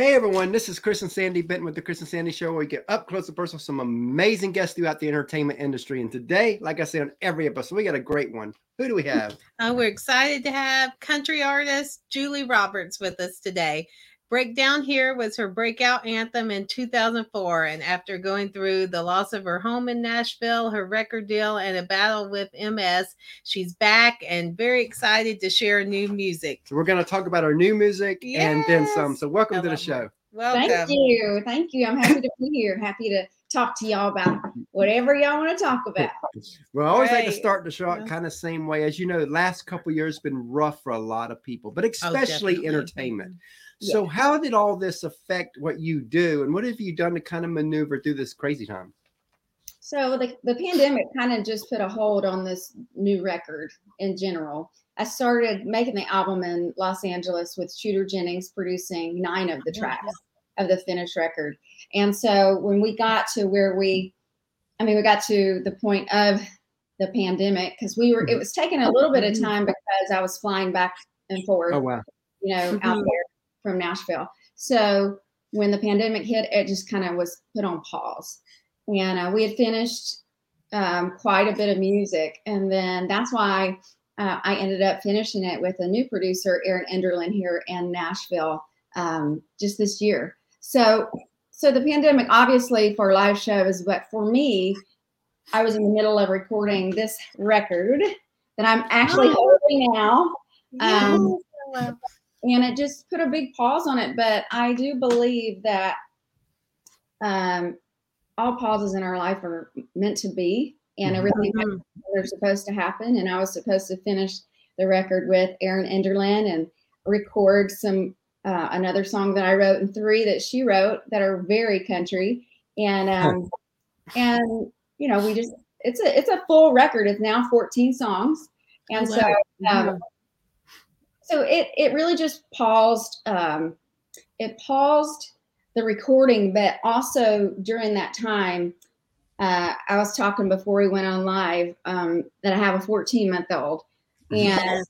Hey everyone, this is Chris and Sandy Benton with the Chris and Sandy Show, where we get up close and personal with some amazing guests throughout the entertainment industry. And today, like I say on every episode, we got a great one. Who do we have? Uh, we're excited to have country artist Julie Roberts with us today. Break Down Here was her breakout anthem in 2004. And after going through the loss of her home in Nashville, her record deal, and a battle with MS, she's back and very excited to share new music. So we're going to talk about our new music and then some. So welcome to the show. Welcome. Thank you. Thank you. I'm happy to be here. Happy to talk to y'all about whatever y'all want to talk about. Well, I always like to start the show Yeah. kind of same way. As you know, the last couple years have been rough for a lot of people, but Oh, especially definitely. entertainment. Mm-hmm. So how did all this affect what you do? And what have you done to kind of maneuver through this crazy time? So the, the pandemic kind of just put a hold on this new record in general. I started making the album in Los Angeles with Shooter Jennings producing nine of the tracks of the finished record. And so when we got to where we, I mean, we got to the point of the pandemic because we were, it was taking a little bit of time because I was flying back and forth. Oh wow. you know, out Mhm. there from Nashville. So when the pandemic hit, it just kind of was put on pause. And uh, we had finished um, quite a bit of music. And then that's why uh, I ended up finishing it with a new producer, Erin Enderlin, here in Nashville um, just this year. So, so the pandemic, obviously, for live shows, but for me, I was in the middle of recording this record that I'm actually Oh. holding now Um, Yes. And it just put a big pause on it. But I do believe that um, all pauses in our life are meant to be, and everything Mhm. they're supposed to happen. And I was supposed to finish the record with Erin Enderlin and record some uh, another song that I wrote and three that she wrote that are very country. And um, and you know, we just it's a it's a full record. It's now 14 songs, and Oh, so. Um, so it it really just paused um it paused the recording but also during that time uh, i was talking before we went on live um, that i have a 14 month old and Yes.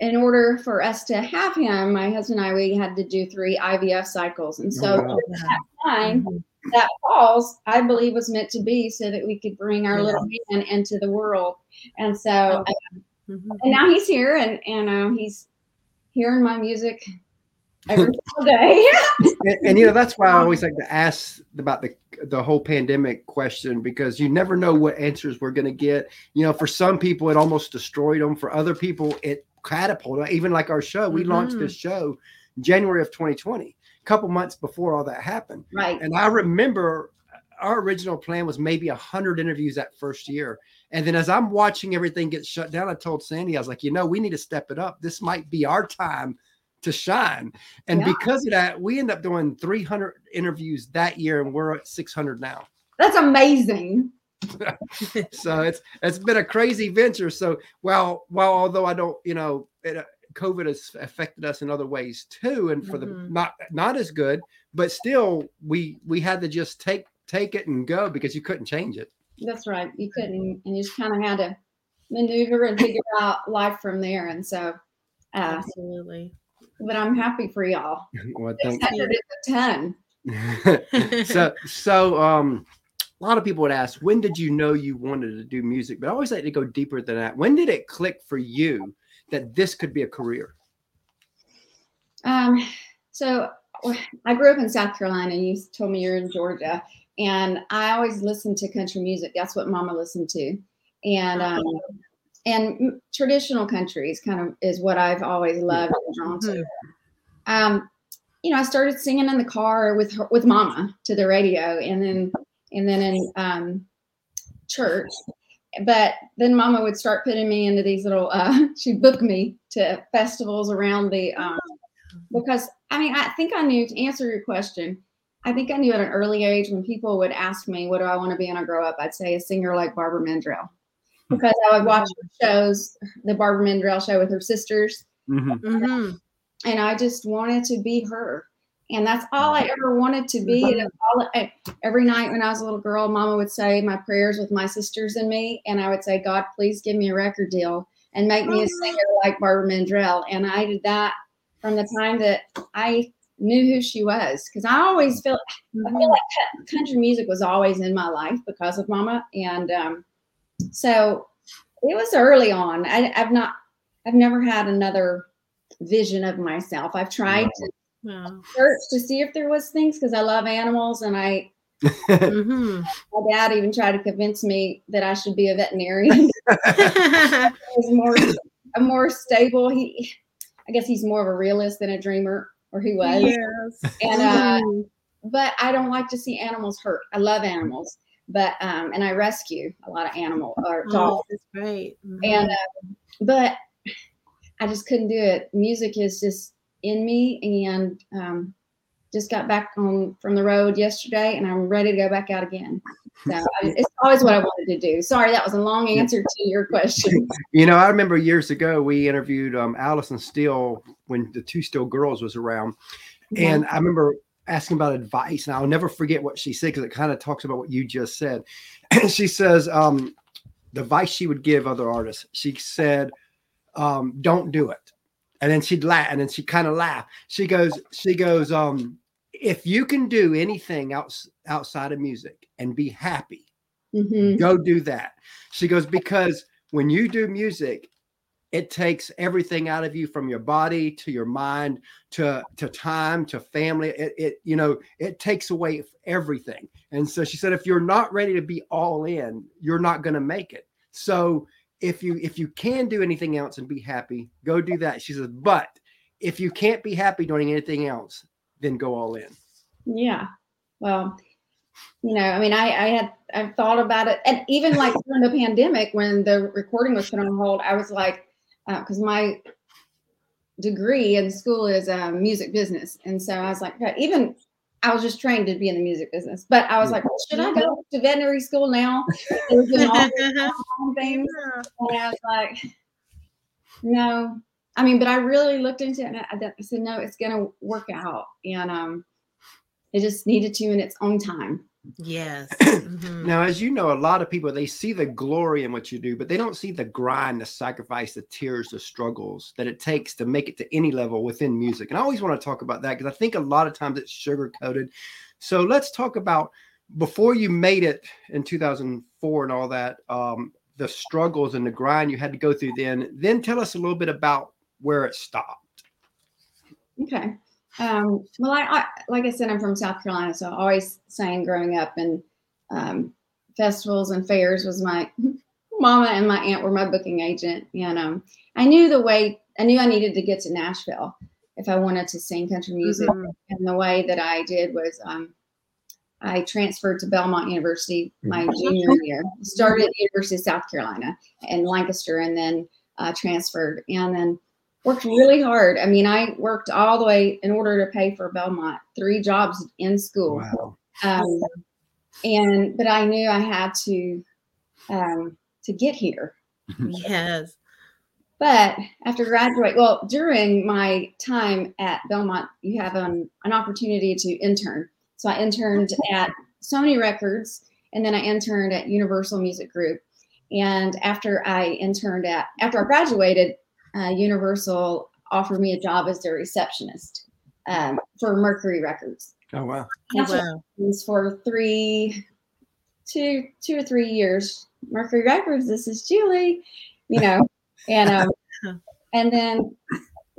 in order for us to have him my husband and i we had to do three ivf cycles and so Oh, wow. that time Mhm. that pause i believe was meant to be so that we could bring our Yeah. little man into the world and so Oh. uh, Mhm. and now he's here and and uh, he's hearing my music every single day. and, and, you know that's why I always like to ask about the the whole pandemic question because you never know what answers we're going to get. You know, for some people it almost destroyed them. For other people it catapulted. Even like our show, we launched Mhm. this show January of 2020, a couple months before all that happened. right. And I remember our original plan was maybe 100 interviews that first year. And then as I'm watching everything get shut down, I told Sandy, I was like, you know, we need to step it up. This might be our time to shine. And Yeah. because of that, we end up doing 300 interviews that year and we're at 600 now. That's amazing. So it's it's been a crazy venture. So while while although I don't, you know, it, uh, COVID has affected us in other ways too, and for the Mhm. not not as good, but still we we had to just take take it and go because you couldn't change it. That's right. You couldn't, and you just kind of had to maneuver and figure out life from there. And so, uh, Absolutely. but I'm happy for y'all. well, thank 600 is a ton. you. so so um a lot of people would ask when did you know you wanted to do music but i always like to go deeper than that when did it click for you that this could be a career Um, so I grew up in South Carolina. You told me you're in Georgia, and I always listened to country music. That's what Mama listened to, and um, and traditional country is kind of is what I've always loved and drawn to. Um, you know, I started singing in the car with her, with Mama to the radio, and then and then in um, church. But then Mama would start putting me into these little. Uh, she'd book me to festivals around the um, because I mean, I think I knew to answer your question. I think I knew at an early age when people would ask me, "What do I want to be when I grow up?" I'd say a singer like Barbara Mandrell, because I would watch her shows, the Barbara Mandrell show with her sisters, Mhm. Mhm. and I just wanted to be her. And that's all I ever wanted to be. And all I, every night when I was a little girl, Mama would say my prayers with my sisters and me, and I would say, "God, please give me a record deal and make me a singer like Barbara Mandrell." And I did that from the time that I knew who she was because I always feel I feel like country music was always in my life because of Mama, and um, so it was early on. I, I've not, I've never had another vision of myself. I've tried to Wow. search to see if there was things because I love animals, and I Mhm. my dad even tried to convince me that I should be a veterinarian. was more a more stable. He, I guess he's more of a realist than a dreamer, or he was. yes. And uh, but I don't like to see animals hurt. I love animals, but um, and I rescue a lot of animal or Oh, dogs. that's great. Mhm. And uh, but I just couldn't do it. Music is just in me, and um, just got back on from the road yesterday, and I'm ready to go back out again. So it's always what I wanted to do. Sorry, that was a long answer to your question. You know, I remember years ago we interviewed um, Allison Steele when the Two Still Girls was around, and I remember asking about advice, and I'll never forget what she said because it kind of talks about what you just said. she says um, the advice she would give other artists. She said, um, "Don't do it," and then she'd laugh, and then she kind of laugh. She goes, she goes, um, "If you can do anything outs- outside of music and be happy." Mhm. go do that. She goes, because when you do music, it takes everything out of you from your body to your mind to to time to family. It, it you know it takes away everything. And so she said, if you're not ready to be all in, you're not going to make it. So if you if you can do anything else and be happy, go do that. She says, but if you can't be happy doing anything else, then go all in. Yeah. Well, you know, I mean, I, I had I've thought about it, and even like during the pandemic when the recording was put on hold, I was like, because my degree in school is um, music business, and so I was like, "Yeah," even I was just trained to be in the music business, but I was like, well, should I go to veterinary school now? It was doing all things, and I was like, no. I mean, but I really looked into it, and I, I said, no, it's going to work out, and um, it just needed to in its own time. Yes. Mhm. Now, as you know, a lot of people they see the glory in what you do, but they don't see the grind, the sacrifice, the tears, the struggles that it takes to make it to any level within music. And I always want to talk about that because I think a lot of times it's sugar coated. So let's talk about before you made it in 2004 and all that, um, the struggles and the grind you had to go through. Then, then tell us a little bit about where it stopped. Okay. Um, well, I, I like I said, I'm from South Carolina, so I always sang growing up, and um, festivals and fairs was my mama and my aunt were my booking agent, and um, I knew the way. I knew I needed to get to Nashville if I wanted to sing country music, Mhm. and the way that I did was um, I transferred to Belmont University my junior year. Started at the University of South Carolina in Lancaster, and then uh, transferred, and then worked really hard. I mean, I worked all the way in order to pay for Belmont, three jobs in school. Wow. Um, and but I knew I had to um, to get here. Yes. But after graduate, well, during my time at Belmont, you have an, an opportunity to intern. So I interned at Sony Records, and then I interned at Universal Music Group. And after I interned at, after I graduated, uh, Universal offered me a job as their receptionist um, for Mercury Records. Oh wow. That's Wow. was for three, two, two or three years. Mercury Records. This is Julie, you know, and um, and then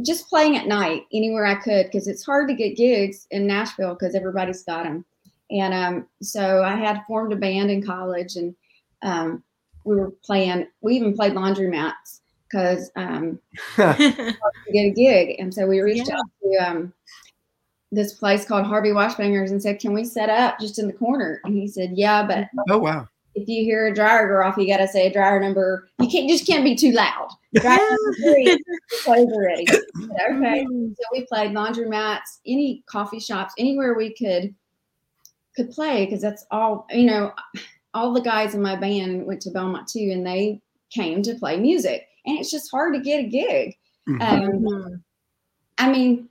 just playing at night anywhere I could because it's hard to get gigs in Nashville because everybody's got them. And um, so I had formed a band in college, and um, we were playing. We even played laundromats because um, get a gig. And so we reached Yeah. out to um, this place called Harvey Washbangers and said, "Can we set up just in the corner?" And he said, "Yeah, but oh wow. if you hear a dryer go off, you got to say a dryer number. You can't just can't be too loud. Dryer number three, plays already." Okay. Mhm. So we played laundromats, any coffee shops, anywhere we could could play because that's all you know. All the guys in my band went to Belmont too, and they came to play music. And it's just hard to get a gig. Mhm. Um, Mhm. I mean,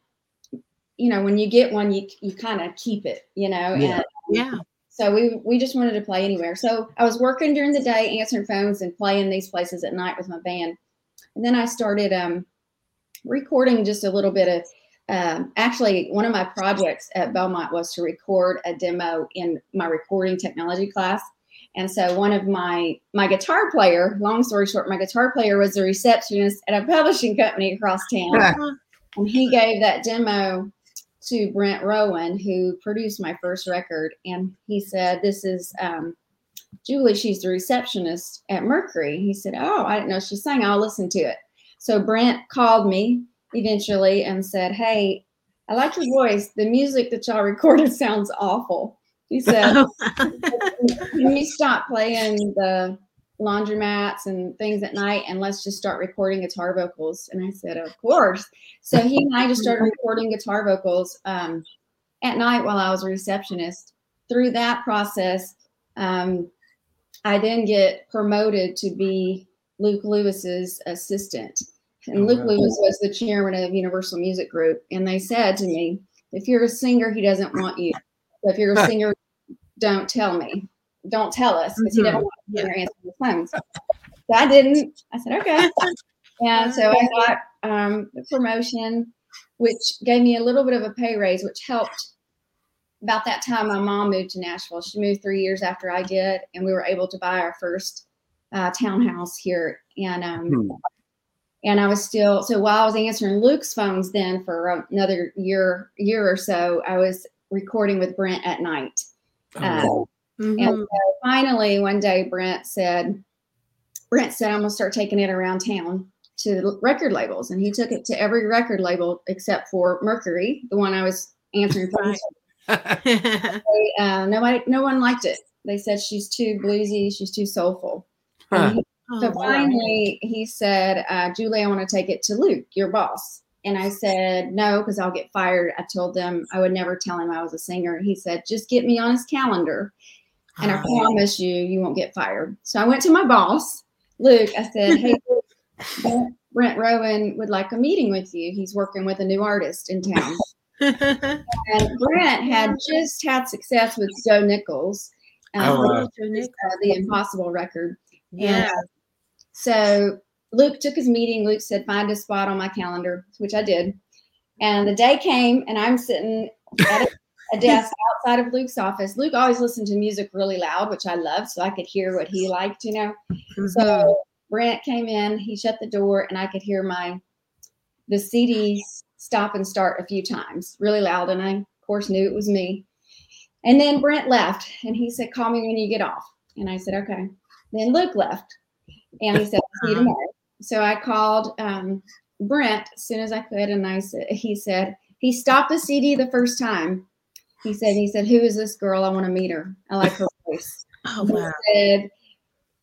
you know, when you get one, you you kind of keep it, you know. Yeah. And Yeah. so we we just wanted to play anywhere. So I was working during the day, answering phones and playing these places at night with my band. And then I started um, recording just a little bit of um, actually one of my projects at Belmont was to record a demo in my recording technology class. And so one of my my guitar player, long story short, my guitar player was a receptionist at a publishing company across town. and he gave that demo to Brent Rowan, who produced my first record. And he said, This is um, Julie, she's the receptionist at Mercury. He said, Oh, I didn't know she sang. I'll listen to it. So Brent called me eventually and said, Hey, I like your voice. The music that y'all recorded sounds awful. He said, Can you stop playing the laundromats and things at night and let's just start recording guitar vocals? And I said, Of course. So he and I just started recording guitar vocals um, at night while I was a receptionist. Through that process, um, I then get promoted to be Luke Lewis's assistant. And oh, Luke Lewis was the chairman of Universal Music Group. And they said to me, if you're a singer, he doesn't want you. So if you're a singer, don't tell me. Don't tell us because mm-hmm. he doesn't want to answer the phones. So I didn't. I said, okay. And so I got um, the promotion, which gave me a little bit of a pay raise, which helped. About that time, my mom moved to Nashville. She moved three years after I did, and we were able to buy our first uh, townhouse here. And um, hmm and I was still so while I was answering Luke's phones then for another year year or so, I was recording with Brent at night. Uh, mm-hmm. And so finally, one day, Brent said, "Brent said I'm gonna start taking it around town to record labels," and he took it to every record label except for Mercury, the one I was answering phones. they, uh, nobody, no one liked it. They said she's too bluesy, she's too soulful. Huh. He, Oh, so finally, he said, uh, Julie, I want to take it to Luke, your boss. And I said, no, because I'll get fired. I told them I would never tell him I was a singer. He said, just get me on his calendar. And I promise you, you won't get fired. So I went to my boss, Luke. I said, hey, Brent Rowan would like a meeting with you. He's working with a new artist in town. and Brent had just had success with Joe Nichols, um, oh, uh, the Impossible record. Yeah. So Luke took his meeting. Luke said, find a spot on my calendar, which I did. And the day came, and I'm sitting at a, desk outside of Luke's office. Luke always listened to music really loud, which I loved, so I could hear what he liked, you know. Mm-hmm. So Brent came in, he shut the door, and I could hear my the CD stop and start a few times, really loud, and I of course knew it was me. And then Brent left, and he said, "Call me when you get off." And I said, "Okay." Then Luke left, and he said, see you uh-huh. tomorrow. So I called um, Brent as soon as I could, and I said, he said, he stopped the CD the first time. He said, he said, who is this girl? I want to meet her. I like her voice. oh, wow. He said,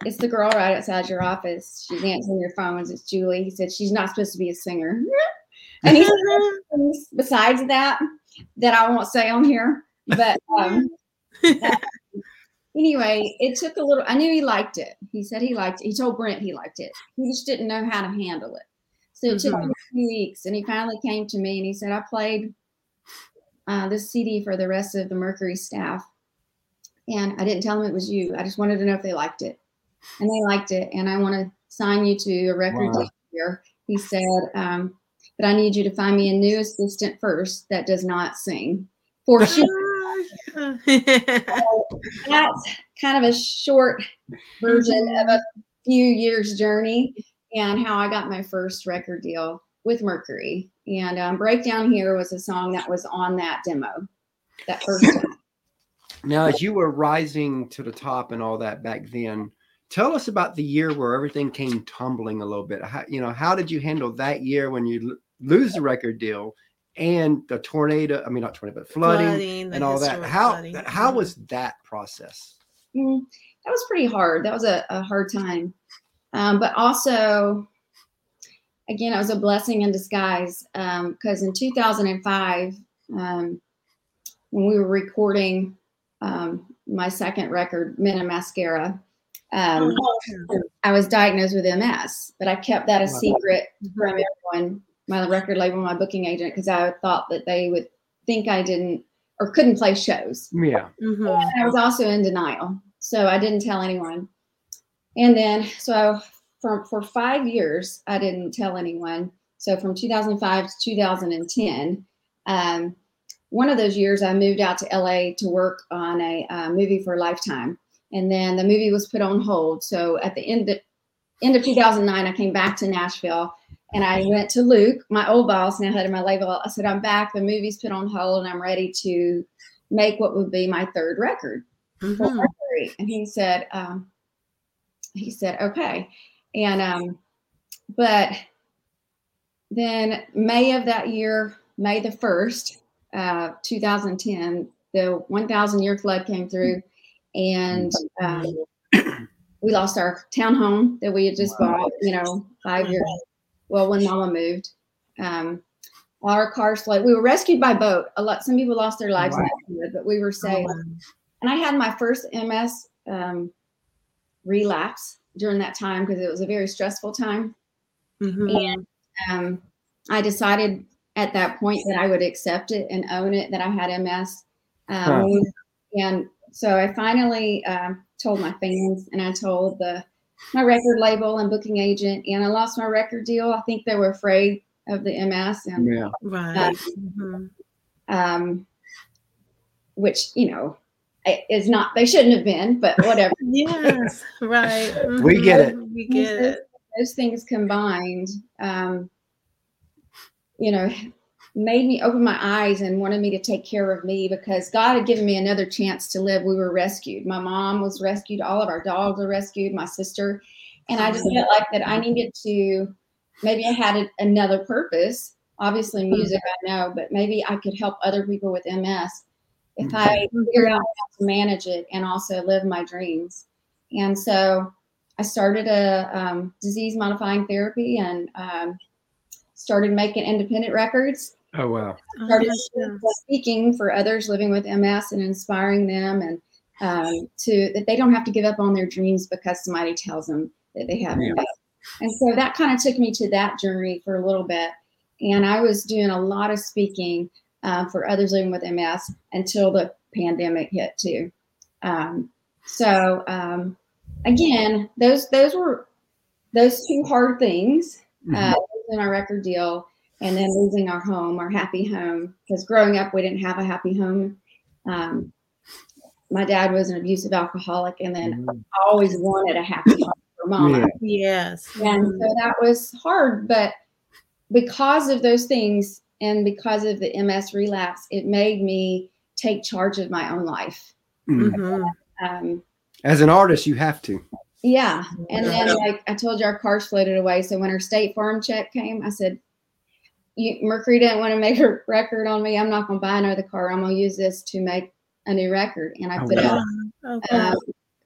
it's the girl right outside your office. She's answering your phones. It's Julie. He said, she's not supposed to be a singer. and he said, besides that, that I won't say on here, but um, that, anyway, it took a little. I knew he liked it. He said he liked it. He told Brent he liked it. He just didn't know how to handle it. So it took mm-hmm. a few weeks, and he finally came to me and he said, "I played uh, this CD for the rest of the Mercury staff, and I didn't tell them it was you. I just wanted to know if they liked it, and they liked it, and I want to sign you to a record wow. here." He said, um, "But I need you to find me a new assistant first that does not sing for sure." so that's kind of a short version of a few years journey and how I got my first record deal with Mercury. And um, Break Down Here was a song that was on that demo, that first time. Now, as you were rising to the top and all that back then, tell us about the year where everything came tumbling a little bit. How, you know, how did you handle that year when you l- lose the record deal and the tornado i mean not tornado but flooding, flooding and all that. how flooding. how was that process? Mm, that was pretty hard. That was a, a hard time. Um, but also again it was a blessing in disguise because um, in 2005 um, when we were recording um, my second record men and mascara um, oh, I was diagnosed with MS, but I kept that a secret from everyone my record label, my booking agent, because I thought that they would think I didn't or couldn't play shows. Yeah. Mm-hmm. I was also in denial. So I didn't tell anyone. And then, so for, for five years, I didn't tell anyone. So from 2005 to 2010, um, one of those years, I moved out to LA to work on a uh, movie for Lifetime, and then the movie was put on hold. So at the end of, end of 2009, I came back to Nashville, and I went to Luke, my old boss, now head of my label. I said, "I'm back. The movie's put on hold, and I'm ready to make what would be my third record." Mhm. and he said um, he said okay and um, but then may of that year may the 1st uh, 2010 the 1000 year flood came through and um, we lost our townhome that we had just bought you know five years well when mama moved um, our cars flooded we were rescued by boat a lot some people lost their lives Wow. but we were saved and I had my first MS um, relapse during that time because it was a very stressful time. Mhm. And um, I decided at that point that I would accept it and own it that I had MS. Um, And so I finally um, told my fans and I told the my record label and booking agent, and I lost my record deal. I think they were afraid of the MS and Yeah. Right. Mhm. um, which you know is not they shouldn't have been, but whatever. Yes. Right. We get it. We get it. those things combined, um, you know, made me open my eyes and wanted me to take care of me because God had given me another chance to live. We were rescued. My mom was rescued. All of our dogs were rescued. My sister, and I just felt like that I needed to. Maybe I had another purpose. Obviously, music I know, but maybe I could help other people with MS if I figured out how to manage it and also live my dreams. And so I started a um, disease modifying therapy and um, started making independent records. Oh wow. Oh, Started yes. speaking for others living with MS and inspiring them and um, to that they don't have to give up on their dreams because somebody tells them that they have Yeah. MS. And so that kind of took me to that journey for a little bit. And I was doing a lot of speaking uh, for others living with MS until the pandemic hit too. Um, so um, again, those those were those two hard things, uh, losing our record deal and then losing our home, our happy home. Because growing up, we didn't have a happy home. Um, my dad was an abusive alcoholic, and then Mhm. I always wanted a happy home for mom. Yeah. Yes. And so that was hard, but because of those things and because of the MS relapse, it made me take charge of my own life. Mhm. Mhm. Um, As an artist, you have to. yeah. And then, like I told you, our cars floated away. So when our state farm check came, I said, you, Mercury didn't want to make a record on me. I'm not going to buy another car. I'm going to use this to make a new record. And I Oh, put wow. out Okay. um,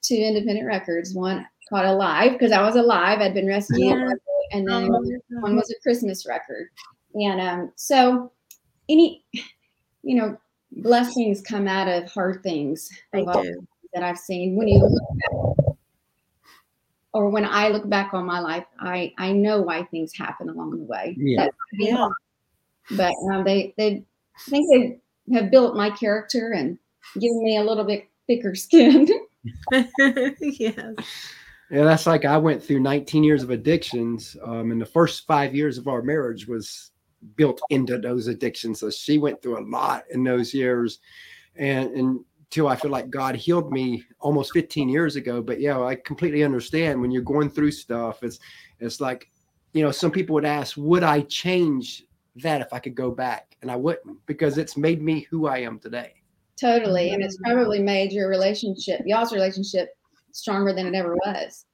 two independent records. One called Alive because I was alive. I'd been rescued. Yeah. And then Oh, one was a Christmas record. And um, so any, you know, blessings come out of hard things. They do. that I've seen. When you look back, or when I look back on my life, I I know why things happen along the way. Yeah. That might be Yeah. But um, they they I think they have built my character and given me a little bit thicker skin. yes. Yeah, that's like I went through 19 years of addictions, um, and the first five years of our marriage was built into those addictions. So she went through a lot in those years, and and until I feel like God healed me almost 15 years ago. But yeah, I completely understand when you're going through stuff. It's it's like, you know, some people would ask, would I change that if I could go back? And I wouldn't because it's made me who I am today. totally, and it's probably made your relationship, y'all's relationship, stronger than it ever was.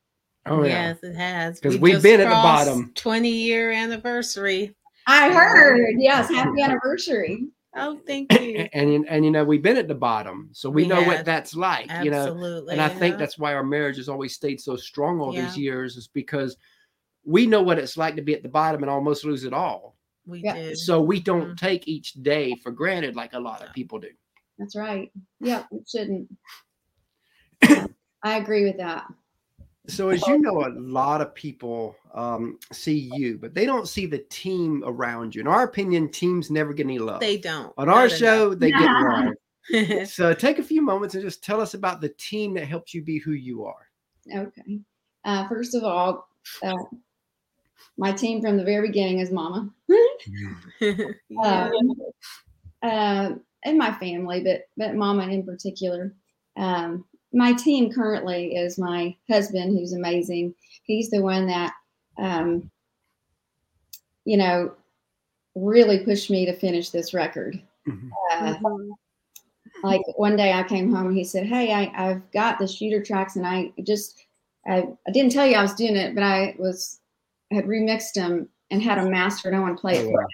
Oh yeah. Yes, it has. 'Cause We we've been at the bottom. 20 year anniversary. I heard, yes, happy anniversary. Oh, thank you. and and, and you know we've been at the bottom so we, We know what that's like you know Absolutely. and i think that's why our marriage has always stayed so strong all these years is because we know what it's like to be at the bottom and almost lose it all we Yeah. did. so we don't Mhm. take each day for granted like a lot of people do That's right. Yeah, we shouldn't. I agree with that. So as you know a lot of people um, see you but they don't see the team around you in our opinion teams never get any love they don't. on our Not show they get love so take a few moments and just tell us about the team that helps you be who you are Okay. Uh, first of all, uh, my team from the very beginning is Mama. yeah. Um, uh, and my family, but but Mama in particular. Um, my team currently is my husband, who's amazing. He's the one that, um, you know, really pushed me to finish this record. Mhm. Uh, Mhm. like one day I came home and he said, Hey, I, I've got the shooter tracks and I just I, I didn't tell you I was doing it, but I was had remixed them and had them mastered. I want to play it Oh, for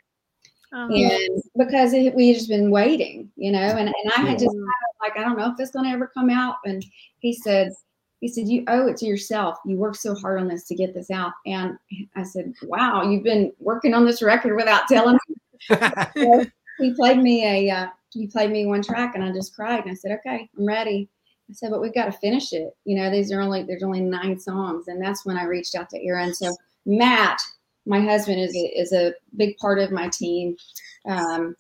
wow. You. And because it, we had just been waiting, you know, and, and I had just. Like, I don't know if it's gonna ever come out. And he said, he said, You owe it to yourself. You worked so hard on this to get this out. And I said, Wow, you've been working on this record without telling me he played me a uh, he played me one track and I just cried and I said, okay, I'm ready. I said, but we've got to finish it. You know, these are only there's only nine songs, and that's when I reached out to Erin. So Matt, my husband, is a, is a big part of my team um,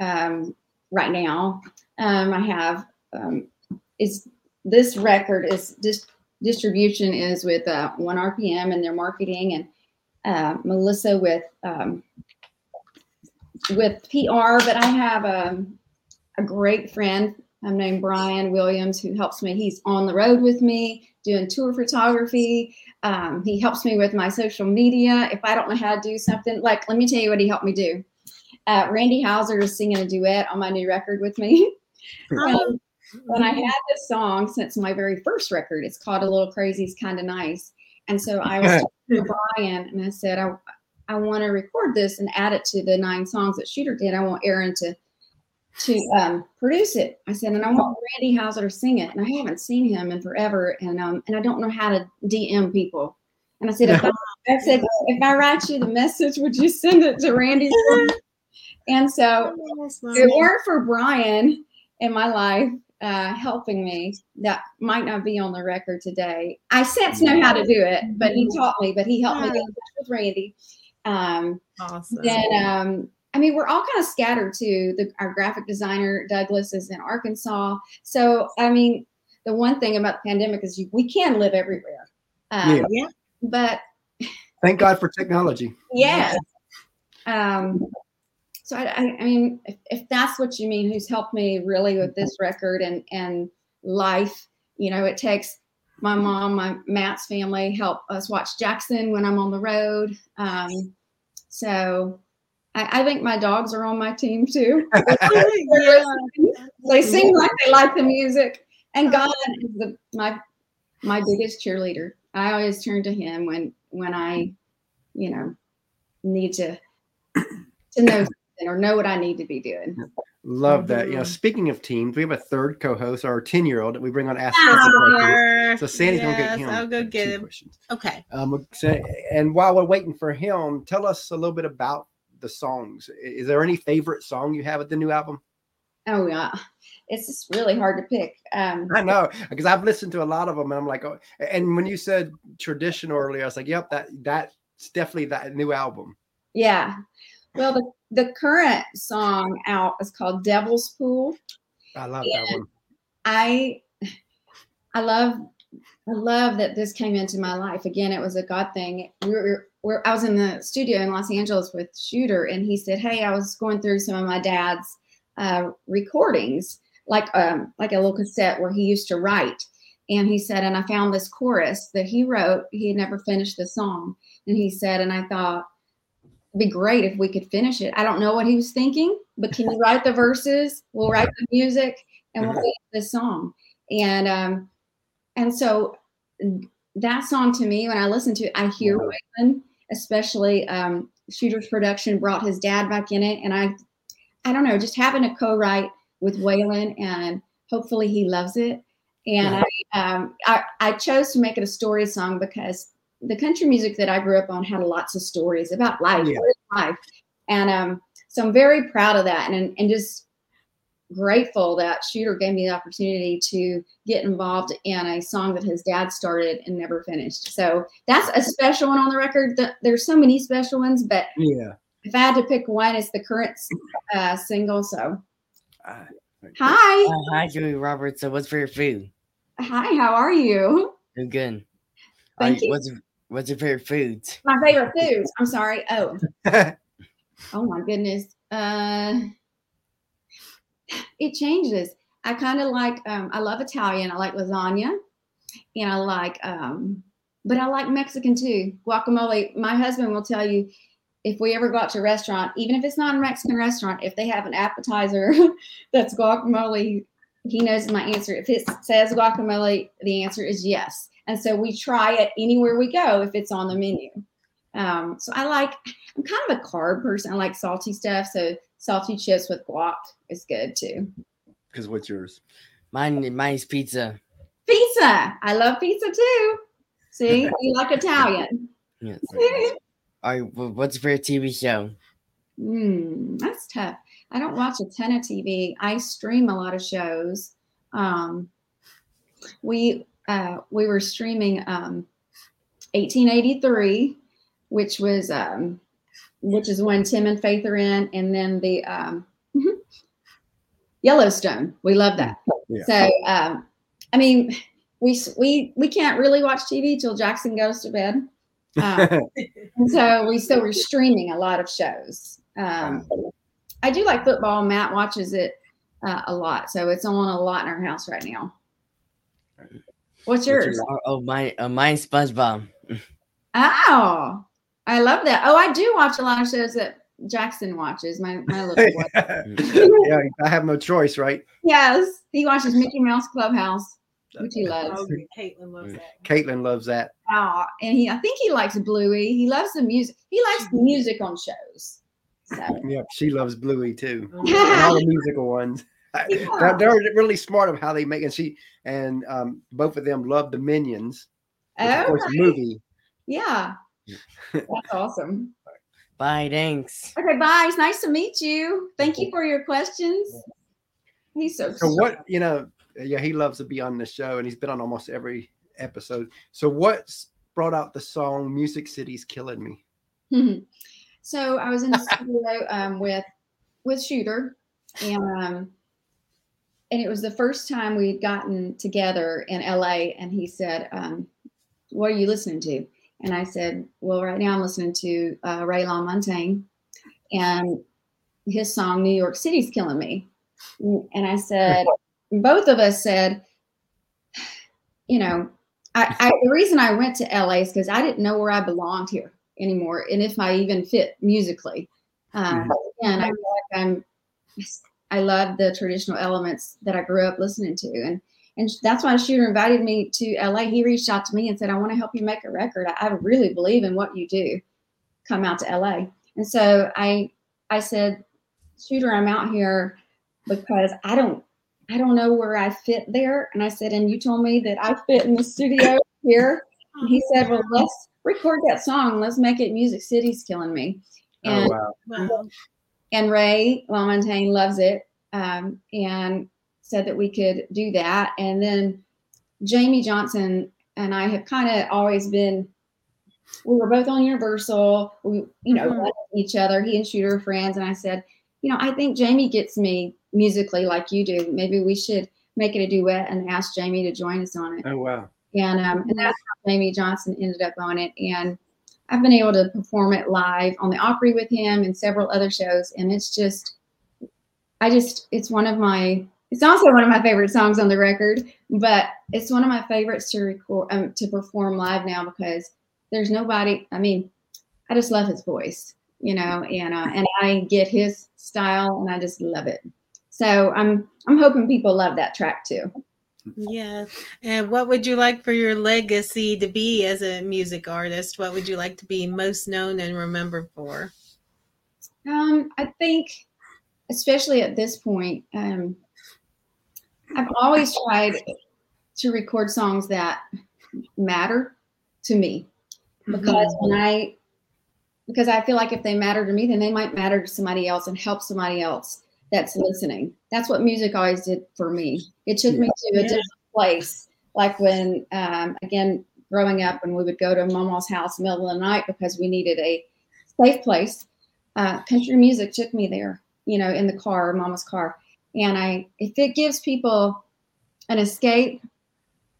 um, right now. Um, I have um, is this record is dis- distribution is with uh, One RPM and their marketing and uh, Melissa with um, with PR, but I have um, a great friend I'm named Brian Williams who helps me. He's on the road with me doing tour photography. Um, he helps me with my social media. If I don't know how to do something, like let me tell you what he helped me do. Uh, Randy Houser is singing a duet on my new record with me. Oh, and I had this song since my very first record. It's called A Little Crazy It's Kind of Nice. And so I was talking to Brian and I said, I, I want to record this and add it to the nine songs that Shooter did. I want Erin to to um, produce it. I said, and I want Randy Houser to sing it. And I haven't seen him in forever, and um, and I don't know how to DM people. And I said, if I, I said, if I write you the message, would you send it to Randy? and so if it weren't for Brian in my life uh, helping me, that might not be on the record today. I since know how to do it, but he taught me. But he helped me get in touch with Randy. Um, Awesome. then um, I mean, we're all kind of scattered too. The, our graphic designer Douglas is in Arkansas, so I mean, the one thing about the pandemic is you, we can live everywhere. Um, Yeah. Yeah. But Thank God for technology. yeah. Um, so I, I, mean, if, if that's what you mean, who's helped me really with this record and and life, you know, it takes my mom, my Matt's family help us watch Jackson when I'm on the road. Um, so I, I think my dogs are on my team too. yeah. they seem like they like the music, and God is the, my my biggest cheerleader. I always turn to Him when when I, you know, need to to know or know what I need to be doing. Love that. You know, Mhm. speaking of teams, we have a third co-host, our 10-year-old that we bring on Ask Us a Question. Sure. So Sandy's gonna get him. I'll go get him. questions. Okay. Um, so- and while we're waiting for him, tell us a little bit about the songs. Is there any favorite song you have at the new album? Oh yeah, it's just really hard to pick. Um, I know because I've listened to a lot of them, and I'm like, oh. And when you said traditional earlier, I was like, yep, that that's definitely that new album. yeah. Well, the the current song out is called "Devil's Pool." I love that one. I I love I love that this came into my life. Again, it was a God thing. We were, we're, I was in the studio in Los Angeles with Shooter, and he said, "Hey, I was going through some of my dad's uh, recordings, like um, like a little cassette where he used to write." And he said, and I found this chorus that he wrote. He had never finished the song, and he said, and I thought be great if we could finish it. I don't know what he was thinking, but can you write the verses? We'll write the music, and we'll finish this song. And um, and so that song to me, when I listen to it, I hear Waylon, especially um, Shooter's production brought his dad back in it, and I, I don't know, just having a co-write with Waylon, and hopefully he loves it. And I, um, I, I chose to make it a story song because the country music that I grew up on had lots of stories about life, Yeah. what is life, and um, so I'm very proud of that, and and just grateful that Shooter gave me the opportunity to get involved in a song that his dad started and never finished. So that's a special one on the record. There's so many special ones, but Yeah. if I had to pick one, it's the current uh, single. So Uh, hi, Uh, hi, Julie Roberts. So, what's for your food? hi, how are you? I'm good. Thank you. What's what's your favorite foods? My favorite foods. I'm sorry. Oh, oh my goodness. Uh, it changes. I kind of like um, I love Italian. I like lasagna, and I like um, but I like Mexican too. Guacamole. My husband will tell you if we ever go out to a restaurant, even if it's not a Mexican restaurant, if they have an appetizer that's guacamole, he knows my answer. If it says guacamole, the answer is yes. And so we try it anywhere we go if it's on the menu. Um, so I like, I'm kind of a carb person. I like salty stuff. So salty chips with guac is good too. Because what's yours? Mine, mine's pizza. Pizza. I love pizza too. See, you like Italian. Yes. All right, what's your favorite TV show? Hmm, that's tough. I don't watch a ton of TV. I stream a lot of shows. Um, we uh, we were streaming um, 1883, which was um, which is when Tim and Faith are in, and then the um, Yellowstone. We love that. Yeah. So um, I mean, we we we can't really watch TV till Jackson goes to bed. Um, and so we so we're streaming a lot of shows. Um, I do like football. Matt watches it uh, a lot, so it's on a lot in our house right now. What's yours? Oh, oh my, uh, mine's SpongeBob. Oh, I love that. Oh, I do watch a lot of shows that Jackson watches. My my little boy. yeah, I have no choice, right? yes, he watches Mickey Mouse Clubhouse, which he loves. Oh, Caitlin loves that. Caitlin loves that. Oh, and he I think he likes Bluey. He loves the music. He likes the music on shows. So Yep, she loves Bluey too. Oh, and all the musical ones. Yeah. They're, they're really smart of how they make and she and um, both of them love the Minions. Which of course, the movie. yeah, that's awesome. Bye, thanks. Okay, bye. It's nice to meet you. Thank you for your questions. He's so, So what you know? Yeah, he loves to be on the show, and he's been on almost every episode. So what's brought out the song "Music City's Killing Me"? so I was in the studio um, with with Shooter, and um, and it was the first time we'd gotten together in LA. And he said, um, "What are you listening to?" And I said, "Well, right now I'm listening to uh, Ray LaMontagne, and his song New York City's Killing Me." And I said, both of us said, you know, I, I the reason I went to LA is because I didn't know where I belonged here anymore, and if I even fit musically. Um, And I feel like I'm, I love the traditional elements that I grew up listening to, and and that's why Shooter invited me to LA. He reached out to me and said, "I want to help you make a record. I, I really believe in what you do. Come out to LA." And so I I said, "Shooter, I'm out here because I don't I don't know where I fit there." And I said, "And you told me that I fit in the studio here." And he said, "Well, let's record that song. Let's make it Music City's Killing Me." And oh wow! Wow. and Ray LaMontagne loves it um, and said that we could do that. And then Jamey Johnson and I have kind of always been, we were both on Universal. We, you know, Mhm. each other. He and Shooter are friends. And I said, you know, I think Jamey gets me musically like you do. Maybe we should make it a duet and ask Jamey to join us on it. Oh wow! And um, and that's how Jamey Johnson ended up on it. And I've been able to perform it live on the Opry with him and several other shows. And it's just, I just, it's one of my, it's also one of my favorite songs on the record, but it's one of my favorites to record, um, to perform live now because there's nobody, I mean, I just love his voice, you know, and, uh, and I get his style and I just love it. So I'm, I'm hoping people love that track too. Yeah. And what would you like for your legacy to be as a music artist? What would you like to be most known and remembered for? Um, I think, especially at this point, um, I've always tried to record songs that matter to me because when I because I feel like if they matter to me, then they might matter to somebody else and help somebody else that's listening. That's what music always did for me. It took me to a Yeah. different place. Like when, um, again, growing up, when we would go to Mama's house in the middle of the night because we needed a safe place. Uh, country music took me there, you know, in the car, Mama's car. And I, if it gives people an escape,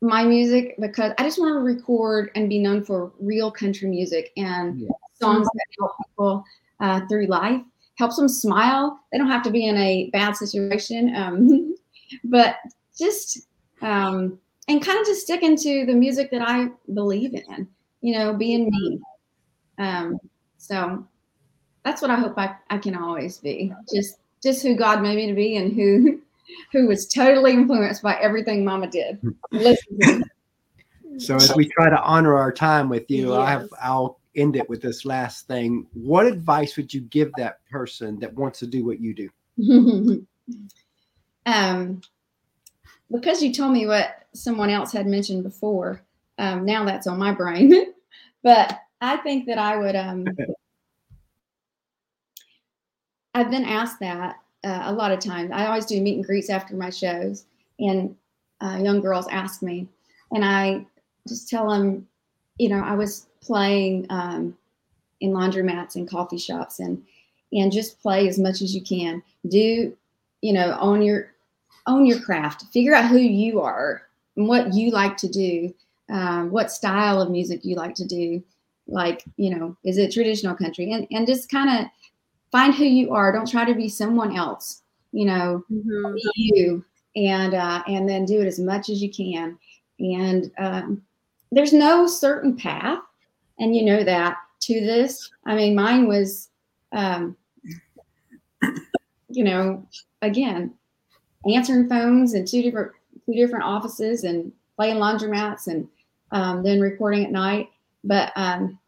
my music, because I just want to record and be known for real country music and Yeah. songs that help people uh, through life, helps them smile. They don't have to be in a bad situation, um, but just um, and kind of just sticking to the music that I believe in. You know, being me. Um, so that's what I hope I, I can always be. Just just who God made me to be, and who who was totally influenced by everything Mama did. Listen So as we try to honor our time with you, I have I'll end it with this last thing. What advice would you give that person that wants to do what you do? um, because you told me what someone else had mentioned before, um, now that's on my brain. but I think that I would. Um, I've been asked that uh, a lot of times. I always do meet and greets after my shows, and uh, young girls ask me, and I just tell them, you know, I was playing um, in laundromats and coffee shops, and and just play as much as you can. Do you know own your own your craft. Figure out who you are and what you like to do. Um, what style of music you like to do. Like you know, is it traditional country? And and just kind of find who you are. Don't try to be someone else. You know, Mhm. be you and uh, and then do it as much as you can and um, there's no certain path and you know that to this i mean mine was um, you know again answering phones in two different two different offices and playing laundromats and um, then recording at night but um,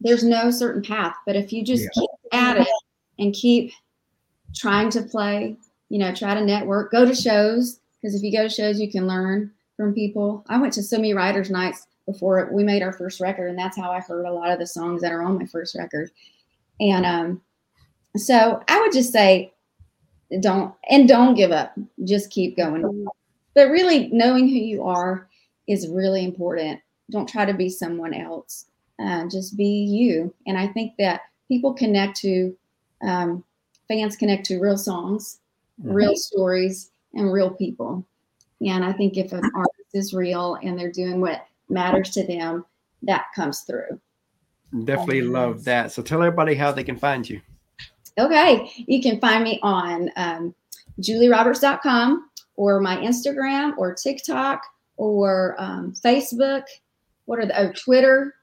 there's no certain path but if you just Yeah. keep at it and keep trying to play you know, try to network, go to shows because if you go to shows, you can learn from people. I went to so many writers' nights before we made our first record, and that's how I heard a lot of the songs that are on my first record. And um, so I would just say, don't and don't give up. Just keep going. But really, knowing who you are is really important. Don't try to be someone else. Uh, just be you. And I think that people connect to um, fans connect to real songs real stories and real people. And I think if an artist is real and they're doing what matters to them, that comes through. Definitely love that. So tell everybody how they can find you. Okay, you can find me on um, julieroberts.com or my Instagram or TikTok or um, Facebook. What are the oh, Twitter?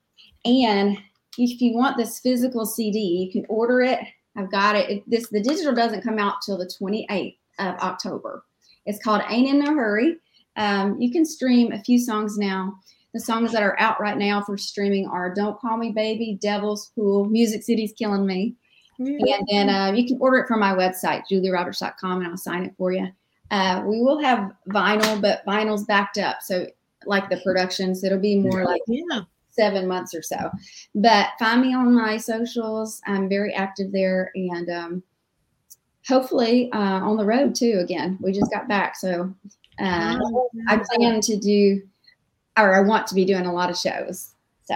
And if you want this physical CD, you can order it. I've got it. it. This the digital doesn't come out till the 28th of October. It's called Ain't in No Hurry. Um, you can stream a few songs now. The songs that are out right now for streaming are "Don't Call Me Baby," "Devil's Pool," "Music City's Killing Me," and then uh, you can order it from my website, julieroberts.com, and I'll sign it for you. Uh, we will have vinyl, but vinyl's backed up, so like the productions, it'll be more like Yeah. seven months or so. But find me on my socials. I'm very active there, and um, hopefully uh, on the road too. Again, we just got back, so uh, Oh, I plan to do, or I want to be doing a lot of shows. So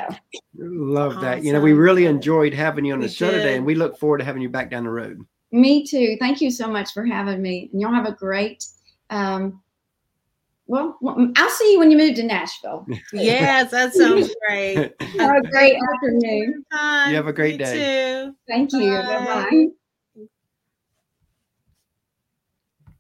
Love that. You know, we really enjoyed having you on the We show today, and we look forward to having you back down the road. me too. Thank you so much for having me, and y'all have a great. Um, well, well, I'll see you when you move to Nashville. Yes, that sounds great. Have a great afternoon. Time. You have a great You day. too. Thank you. Bye. Bye bye.